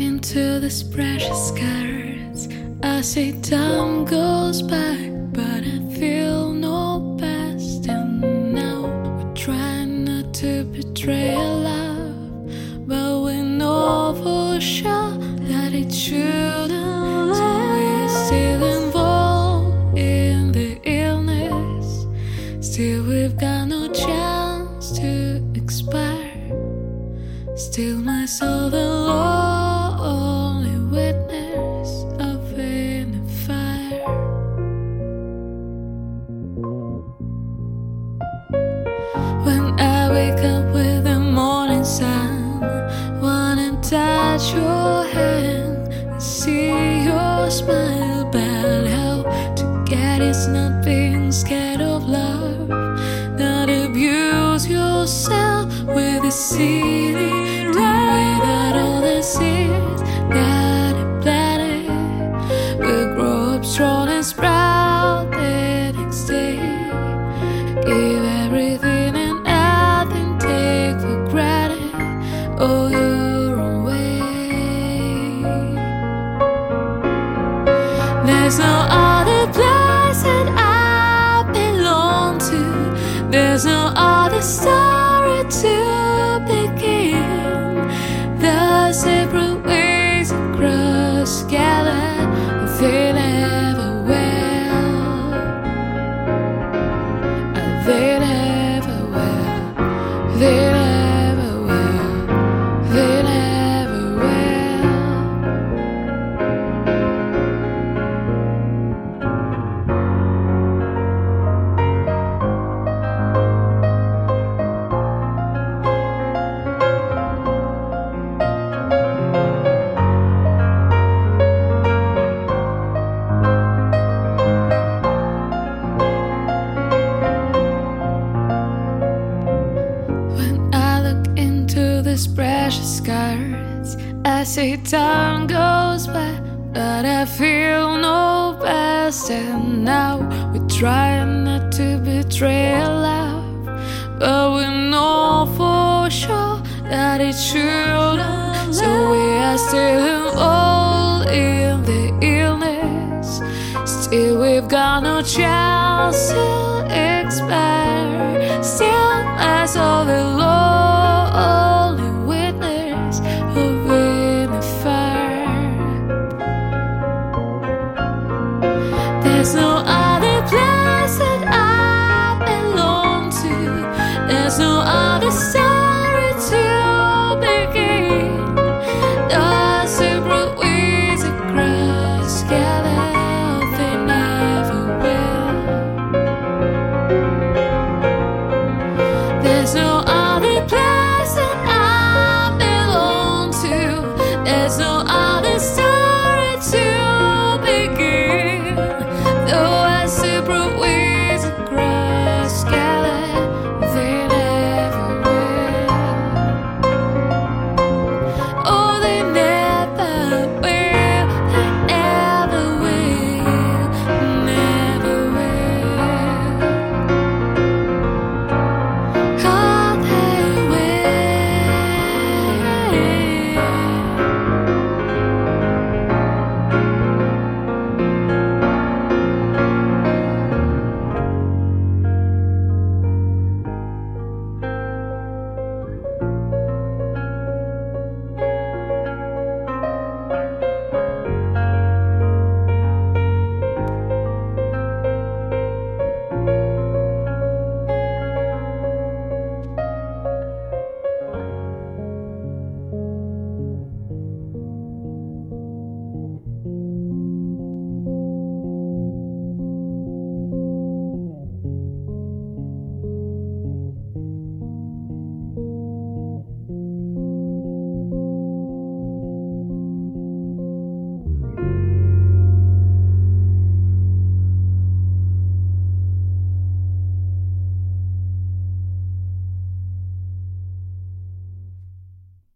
into this precious cards. I see time goes by, but I feel no past. And now we're trying not to betray love, but we know for sure that it shouldn't. So we're still involved in the illness. Still, we've got no chance to expire. Still, my soul, the touch your hand and see your smile. But how to get it's not being scared of love, not abuse yourself with a silly way that all the seeds that are planted will grow up strong and sprout the next day. Give everything and nothing, take for granted all cross precious cards, I see time goes by, but I feel no past. And now we're trying not to betray love, but we know for sure that it shouldn't. So we are still all in the illness. Still, we've got no chance. There's no other place that I belong to. There's no other story to begin. The they never will.